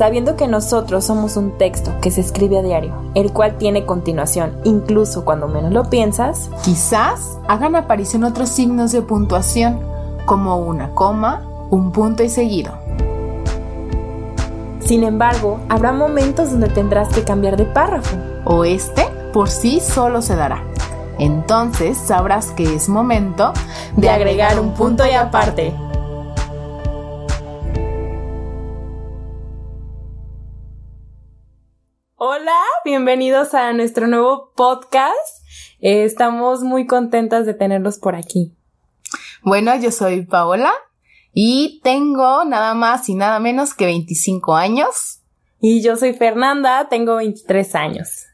sabiendo que nosotros somos un texto que se escribe a diario, el cual tiene continuación, incluso cuando menos lo piensas, quizás hagan aparición otros signos de puntuación, como una coma, un punto y seguido. Sin embargo, habrá momentos donde tendrás que cambiar de párrafo. O este por sí solo se dará. Entonces sabrás que es momento de agregar un punto y aparte. Hola, bienvenidos a nuestro nuevo podcast. Eh, estamos muy contentas de tenerlos por aquí. Bueno, yo soy Paola y tengo nada más y nada menos que 25 años. Y yo soy Fernanda, tengo 23 años.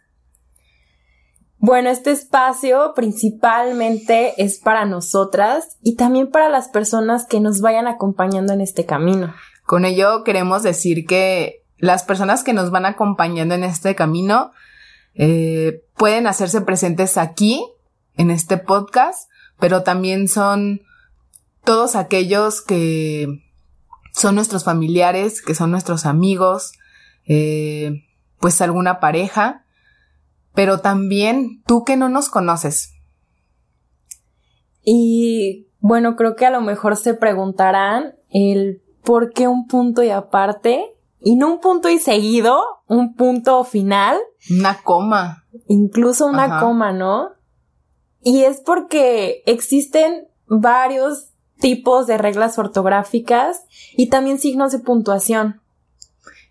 Bueno, este espacio principalmente es para nosotras y también para las personas que nos vayan acompañando en este camino. Con ello queremos decir que las personas que nos van acompañando en este camino eh, pueden hacerse presentes aquí, en este podcast, pero también son todos aquellos que son nuestros familiares, que son nuestros amigos, eh, pues alguna pareja, pero también tú que no nos conoces. Y bueno, creo que a lo mejor se preguntarán el por qué un punto y aparte, y no un punto y seguido, un punto final. Una coma. Incluso una coma, ¿no? Y es porque existen varios tipos de reglas ortográficas y también signos de puntuación.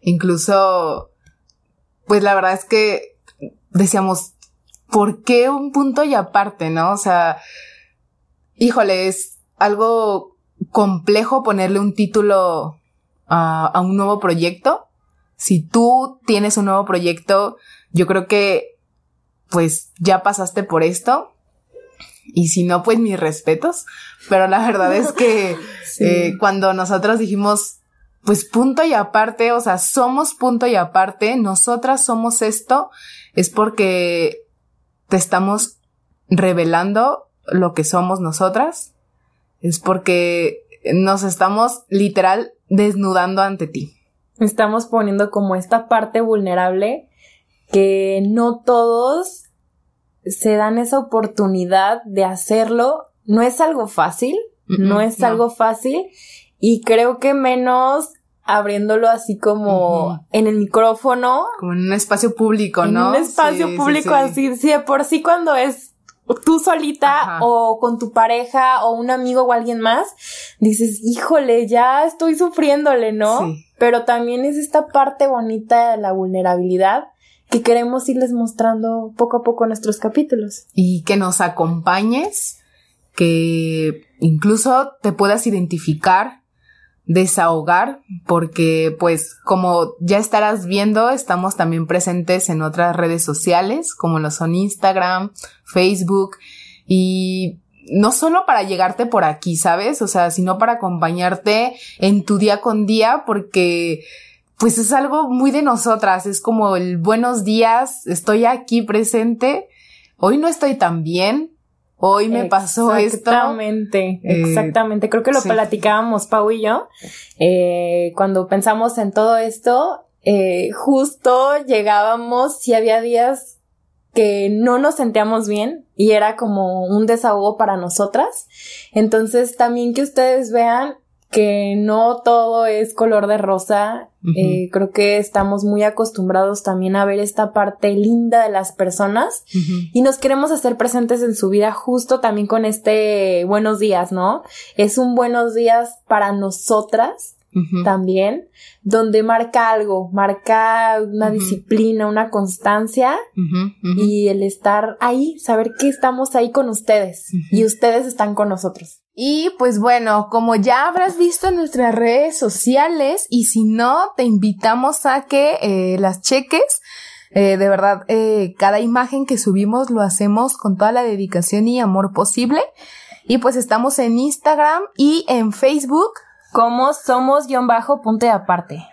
Incluso, pues la verdad es que decíamos, ¿por qué un punto y aparte, no? O sea, híjole, es algo complejo ponerle un título a, a un nuevo proyecto. Si tú tienes un nuevo proyecto, yo creo que pues ya pasaste por esto y si no, pues mis respetos. Pero la verdad es que eh, cuando nosotros dijimos, pues punto y aparte, o sea, somos punto y aparte, nosotras somos esto, es porque te estamos revelando lo que somos nosotras. Es porque nos estamos literal desnudando ante ti. Estamos poniendo como esta parte vulnerable que no todos se dan esa oportunidad de hacerlo. No es algo fácil, no es algo fácil y creo que menos abriéndolo así como en el micrófono. Como en un espacio público, ¿no? En un espacio público así. Sí, de por sí cuando es tú solita o con tu pareja o un amigo o alguien más, dices, híjole, ya estoy sufriéndole, ¿no? Pero también es esta parte bonita de la vulnerabilidad que queremos irles mostrando poco a poco nuestros capítulos. Y que nos acompañes, que incluso te puedas identificar, desahogar, porque pues como ya estarás viendo, estamos también presentes en otras redes sociales, como lo son Instagram, Facebook, y no solo para llegarte por aquí, ¿sabes? O sea, sino para acompañarte en tu día con día, porque pues es algo muy de nosotras, es como el buenos días, estoy aquí presente, hoy no estoy tan bien, hoy me pasó esto. Exactamente, eh, exactamente, creo que lo platicábamos Pau y yo, eh, cuando pensamos en todo esto, eh, justo llegábamos, si había días que no nos sentíamos bien y era como un desahogo para nosotras. Entonces también que ustedes vean que no todo es color de rosa. Eh, creo que estamos muy acostumbrados también a ver esta parte linda de las personas y nos queremos hacer presentes en su vida justo también con este buenos días, ¿no? Es un buenos días para nosotras también, donde marca algo, marca una disciplina, una constancia y el estar ahí, saber que estamos ahí con ustedes y ustedes están con nosotros. Y pues bueno, como ya habrás visto en nuestras redes sociales y si no, te invitamos a que eh, las cheques. Eh, de verdad, eh, cada imagen que subimos lo hacemos con toda la dedicación y amor posible. Y pues estamos en Instagram y en Facebook como somos guion bajo punto y aparte.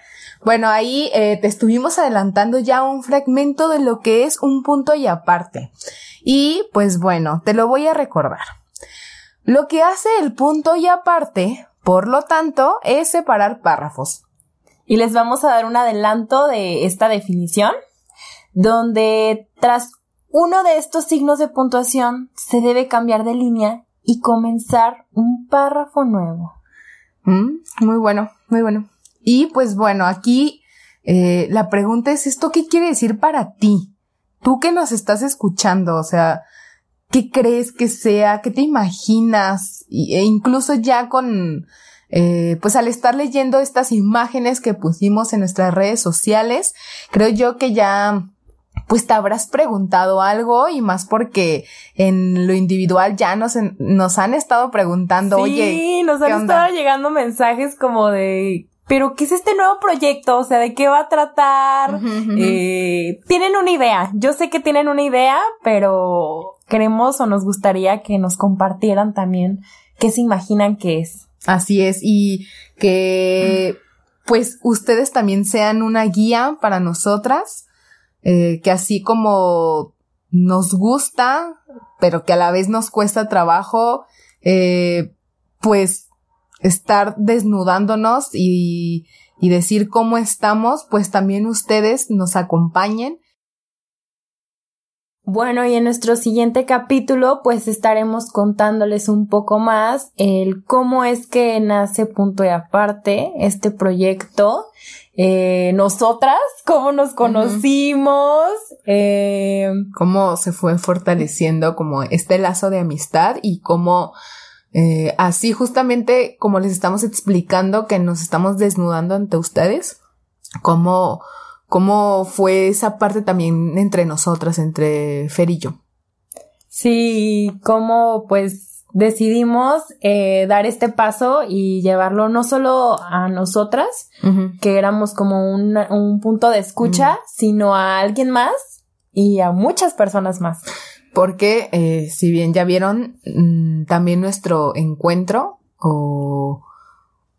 Bueno, ahí eh, te estuvimos adelantando ya un fragmento de lo que es un punto y aparte. Y pues bueno, te lo voy a recordar. Lo que hace el punto y aparte, por lo tanto, es separar párrafos. y les vamos a dar un adelanto de esta definición, donde tras uno de estos signos de puntuación se debe cambiar de línea y comenzar un párrafo nuevo. Mm, muy bueno, muy bueno. Y pues bueno, aquí eh, la pregunta es, ¿esto qué quiere decir para ti? Tú que nos estás escuchando, o sea, ¿qué crees que sea? ¿Qué te imaginas? e incluso ya con, eh, pues al estar leyendo estas imágenes que pusimos en nuestras redes sociales, creo yo que ya pues te habrás preguntado algo y más porque en lo individual ya nos, nos han estado preguntando, sí, oye. nos han estado llegando mensajes como de, pero ¿qué es este nuevo proyecto? O sea, ¿de qué va a tratar? Eh, tienen una idea. Yo sé que tienen una idea, pero queremos o nos gustaría que nos compartieran también qué se imaginan que es. Así es, y que pues ustedes también sean una guía para nosotras eh, que así como nos gusta, pero que a la vez nos cuesta trabajo, eh, pues estar desnudándonos y, y decir cómo estamos, pues también ustedes nos acompañen. Bueno, y en nuestro siguiente capítulo, pues estaremos contándoles un poco más el cómo es que nace punto y aparte este proyecto, eh, nosotras, cómo nos conocimos, eh, cómo se fue fortaleciendo como este lazo de amistad y cómo eh, así justamente como les estamos explicando que nos estamos desnudando ante ustedes, cómo ¿Cómo fue esa parte también entre nosotras, entre Fer y yo? Sí, cómo pues decidimos eh, dar este paso y llevarlo no solo a nosotras, que éramos como un, un punto de escucha, sino a alguien más y a muchas personas más. Porque eh, si bien ya vieron mm, también nuestro encuentro o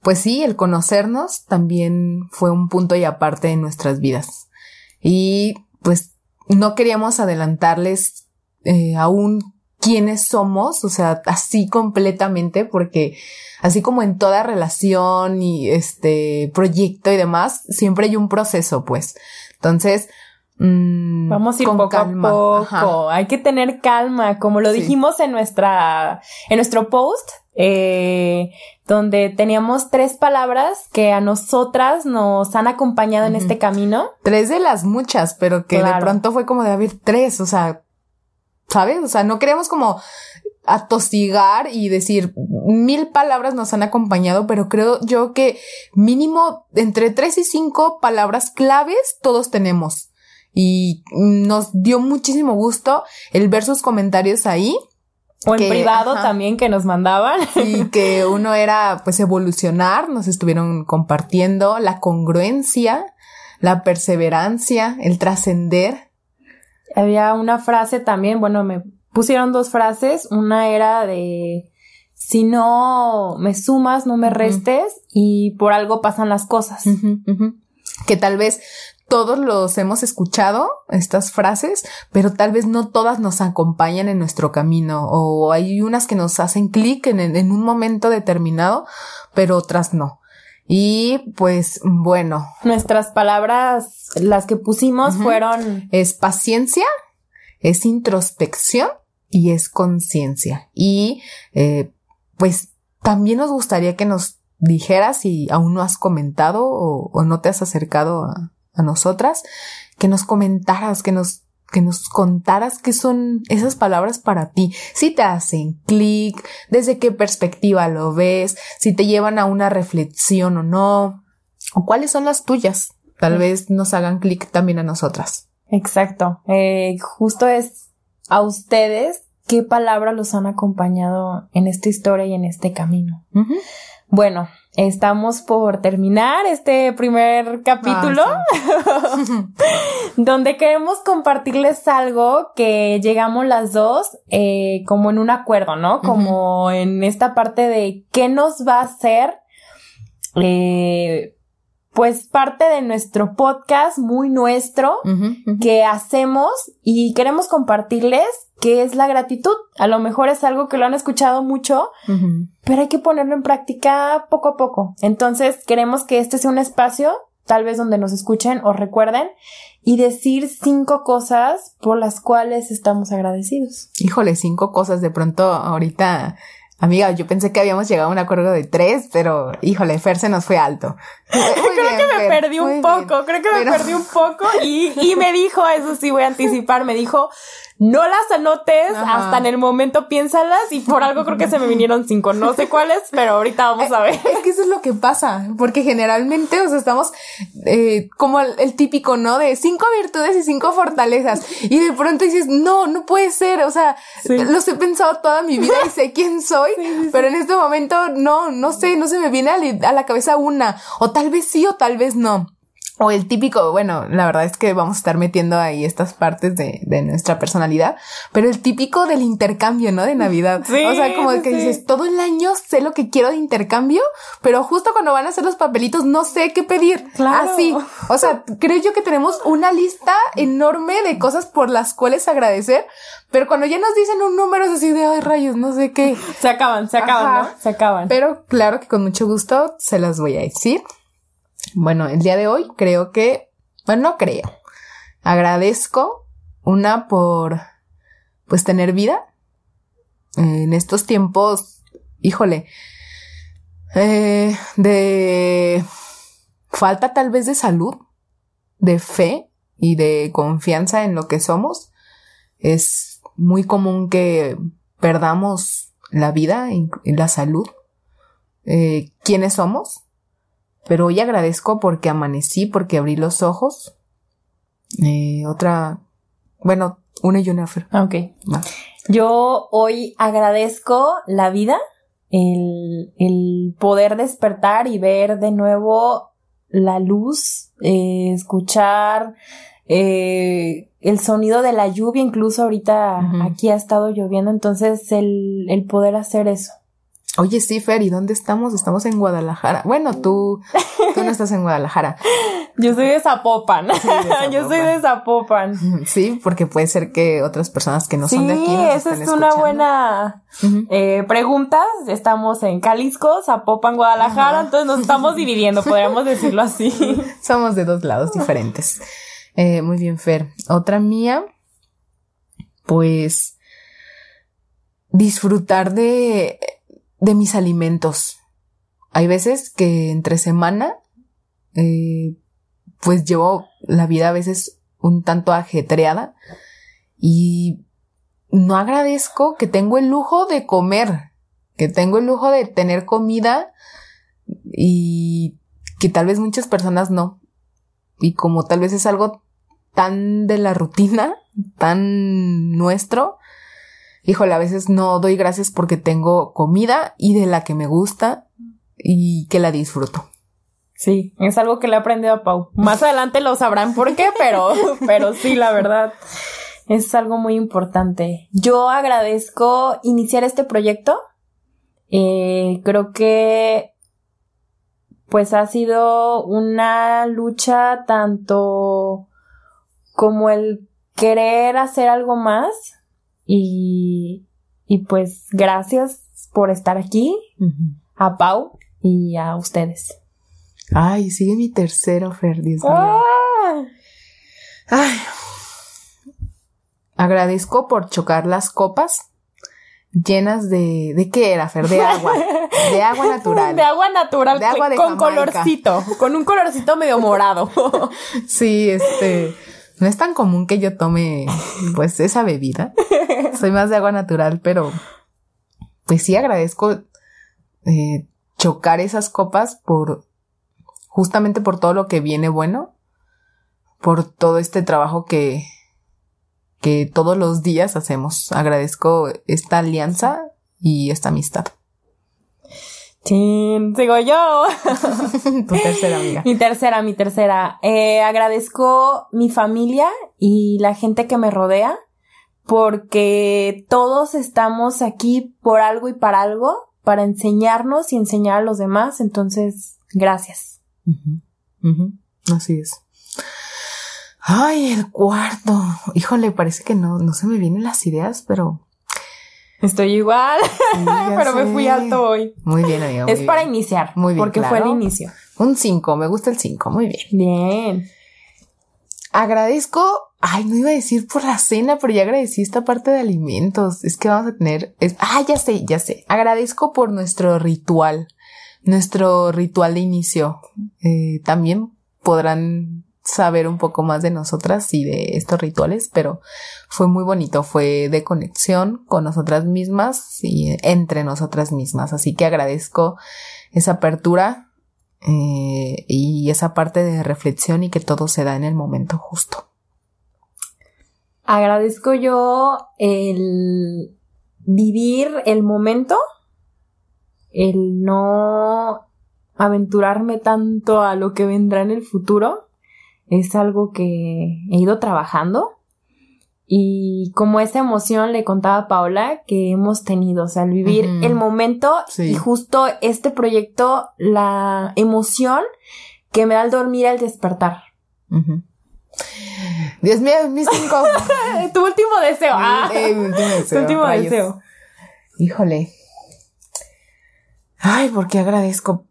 pues sí, el conocernos también fue un punto y aparte en nuestras vidas. Y pues no queríamos adelantarles eh, aún quiénes somos, o sea, así completamente, porque así como en toda relación y este proyecto y demás, siempre hay un proceso, pues. Entonces, mm, Vamos a ir poco a poco. Hay que tener calma, como lo dijimos en nuestra, en nuestro post. Eh, donde teníamos tres palabras que a nosotras nos han acompañado en este camino. Tres de las muchas, pero que de pronto fue como de haber tres, o sea, ¿sabes? O sea, no queríamos como atosigar y decir mil palabras nos han acompañado, pero creo yo que mínimo entre tres y cinco palabras claves todos tenemos. Y nos dio muchísimo gusto el ver sus comentarios ahí o en privado también que nos mandaban. Y que uno era pues evolucionar, nos estuvieron compartiendo la congruencia, la perseverancia, el trascender. Había una frase también, bueno, me pusieron dos frases, una era de si no me sumas, no me restes y por algo pasan las cosas. Que tal vez todos los hemos escuchado, estas frases, pero tal vez no todas nos acompañan en nuestro camino o hay unas que nos hacen clic en, un momento determinado, pero otras no. Y pues bueno. Nuestras palabras, las que pusimos fueron... Es paciencia, es introspección y es conciencia. Y eh, pues también nos gustaría que nos dijeras si aún no has comentado o no te has acercado a, a nosotras, que nos comentaras, que nos que nos contaras qué son esas palabras para ti, si te hacen clic, desde qué perspectiva lo ves, si te llevan a una reflexión o no, o cuáles son las tuyas. Tal vez nos hagan clic también a nosotras. Exacto. Eh, justo es a ustedes qué palabras los han acompañado en esta historia y en este camino. Bueno, Estamos por terminar este primer capítulo ah, donde queremos compartirles algo que llegamos las dos eh, como en un acuerdo, ¿no? Como en esta parte de qué nos va a hacer eh, pues parte de nuestro podcast muy nuestro que hacemos y queremos compartirles que es la gratitud. A lo mejor es algo que lo han escuchado mucho, pero hay que ponerlo en práctica poco a poco. Entonces queremos que este sea un espacio tal vez donde nos escuchen o recuerden, y decir cinco cosas por las cuales estamos agradecidos. Híjole, cinco cosas. De pronto, ahorita Amiga, yo pensé que habíamos llegado a un acuerdo de tres, pero híjole, Fer se nos fue alto. creo que me perdí un poco, creo que me perdí un poco y, y me dijo, eso sí voy a anticipar, me dijo, no las anotes, hasta en el momento piénsalas y por algo creo que se me vinieron cinco, no sé cuáles, pero ahorita vamos a ver. Es que eso es lo que pasa, porque generalmente, o sea, estamos eh, como el, típico, ¿no? De cinco virtudes y cinco fortalezas y de pronto dices, no, no puede ser, o sea, los he pensado toda mi vida y sé quién soy, pero en este momento no, no sé, no se me viene a la cabeza una, o tal vez sí o tal vez no. O el típico, bueno, la verdad es que vamos a estar metiendo ahí estas partes de, de nuestra personalidad, pero el típico del intercambio, ¿no? De Navidad. Sí, o sea, como que dices, todo el año sé lo que quiero de intercambio, pero justo cuando van a hacer los papelitos no sé qué pedir. Claro. Así. O sea, creo yo que tenemos una lista enorme de cosas por las cuales agradecer, pero cuando ya nos dicen un número es así de, ay, rayos, no sé qué. Se acaban, se acaban, ¿no? Se acaban. Pero claro que con mucho gusto se las voy a decir. Bueno, el día de hoy creo que, bueno, no creo. Agradezco una por, pues, tener vida. En estos tiempos, híjole, eh, de falta tal vez de salud, de fe y de confianza en lo que somos. Es muy común que perdamos la vida y la salud. Eh, ¿Quiénes somos? Pero hoy agradezco porque amanecí, porque abrí los ojos. Eh, otra, bueno, una y una. Ah, ok. Yo hoy agradezco la vida, el, el, poder despertar y ver de nuevo la luz, eh, escuchar eh, el sonido de la lluvia, incluso ahorita aquí ha estado lloviendo, entonces el, el poder hacer eso. Oye, sí, Fer, ¿y dónde estamos? Estamos en Guadalajara. Bueno, tú, tú no estás en Guadalajara. Yo soy de Zapopan. Yo soy de Zapopan. Sí, porque puede ser que otras personas que no son de aquí. Sí, esa es una buena eh, pregunta. Estamos en Jalisco, Zapopan, Guadalajara, entonces nos estamos dividiendo, podríamos decirlo así. Somos de dos lados diferentes. Eh, muy bien, Fer. Otra mía, pues disfrutar de de mis alimentos. Hay veces que entre semana, eh, pues llevo la vida a veces un tanto ajetreada y no agradezco que tengo el lujo de comer, que tengo el lujo de tener comida y que tal vez muchas personas no. Y como tal vez es algo tan de la rutina, tan nuestro, híjole, a veces no doy gracias porque tengo comida y de la que me gusta y que la disfruto. Sí, es algo que le he aprendido a Pau. Más adelante lo sabrán por qué, pero, pero sí, la verdad, es algo muy importante. Yo agradezco iniciar este proyecto. Eh, creo que pues ha sido una lucha tanto como el querer hacer algo más y, y pues gracias por estar aquí, a Pau y a ustedes. Ay, sigue mi tercero, Fer, ¡Ah! Ay. Agradezco por chocar las copas llenas de... ¿De qué era, Fer? De agua. De agua natural. De agua natural. De agua de Con colorcito. Con un colorcito medio morado. sí, este... No es tan común que yo tome, pues, esa bebida. Soy más de agua natural, pero pues sí agradezco eh, chocar esas copas por justamente por todo lo que viene bueno, por todo este trabajo que, que todos los días hacemos. Agradezco esta alianza y esta amistad. Chin, sigo yo. tu tercera amiga. Mi tercera, mi tercera. Eh, agradezco mi familia y la gente que me rodea porque todos estamos aquí por algo y para algo, para enseñarnos y enseñar a los demás. Entonces, gracias. Así es. Ay, el cuarto. Híjole, parece que no, no se me vienen las ideas, pero Estoy igual, pero me fui alto hoy. Muy bien, amigo. Es para iniciar. Muy bien. Porque fue el inicio. Un 5, me gusta el 5, muy bien. Bien. Agradezco, ay, no iba a decir por la cena, pero ya agradecí esta parte de alimentos. Es que vamos a tener, ah, ya sé, ya sé. Agradezco por nuestro ritual, nuestro ritual de inicio. Eh, también podrán saber un poco más de nosotras y de estos rituales, pero fue muy bonito, fue de conexión con nosotras mismas y entre nosotras mismas. Así que agradezco esa apertura eh, y esa parte de reflexión y que todo se da en el momento justo. Agradezco yo el vivir el momento, el no aventurarme tanto a lo que vendrá en el futuro. Es algo que he ido trabajando y como esa emoción le contaba a Paula que hemos tenido, o sea, al vivir el momento y justo este proyecto, la emoción que me da al dormir al despertar. Dios mío, mis cinco. tu último deseo. Ah. Tu último deseo. Híjole. Ay, porque agradezco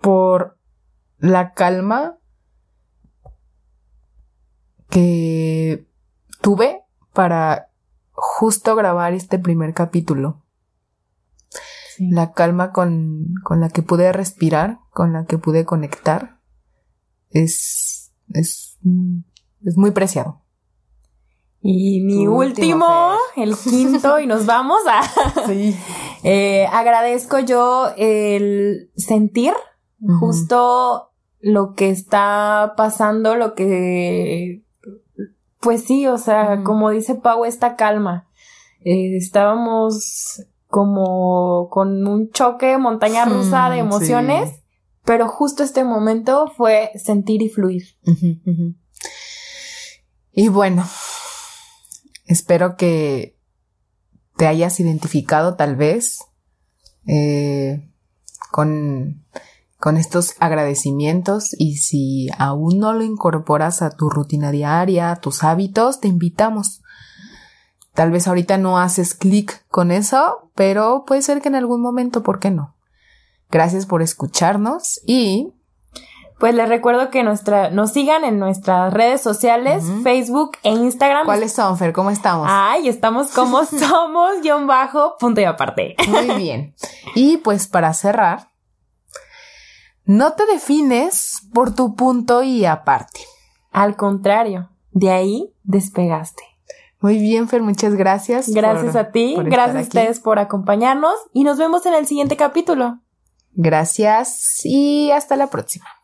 por la calma que tuve para justo grabar este primer capítulo. La calma con, con la que pude respirar, con la que pude conectar, es, es, es muy preciado. Y mi último, el quinto, y nos vamos a... sí. Eh, agradezco yo el sentir justo lo que está pasando, lo que pues sí, o sea, como dice Pau, esta calma. Eh, estábamos como con un choque montaña rusa de emociones, pero justo este momento fue sentir y fluir. Y bueno, espero que te hayas identificado tal vez eh, con con estos agradecimientos y si aún no lo incorporas a tu rutina diaria, a tus hábitos, te invitamos. Tal vez ahorita no haces clic con eso, pero puede ser que en algún momento, ¿por qué no? Gracias por escucharnos y pues les recuerdo que nuestra, nos sigan en nuestras redes sociales, Facebook e Instagram. ¿Cuáles son, Fer? ¿Cómo estamos? Ay, estamos como somos, guion bajo, punto y aparte. Muy bien. Y pues para cerrar, no te defines por tu punto y aparte. Al contrario, de ahí despegaste. Muy bien, Fer, muchas gracias. Gracias a ti, gracias a ustedes por acompañarnos y nos vemos en el siguiente capítulo. Gracias y hasta la próxima.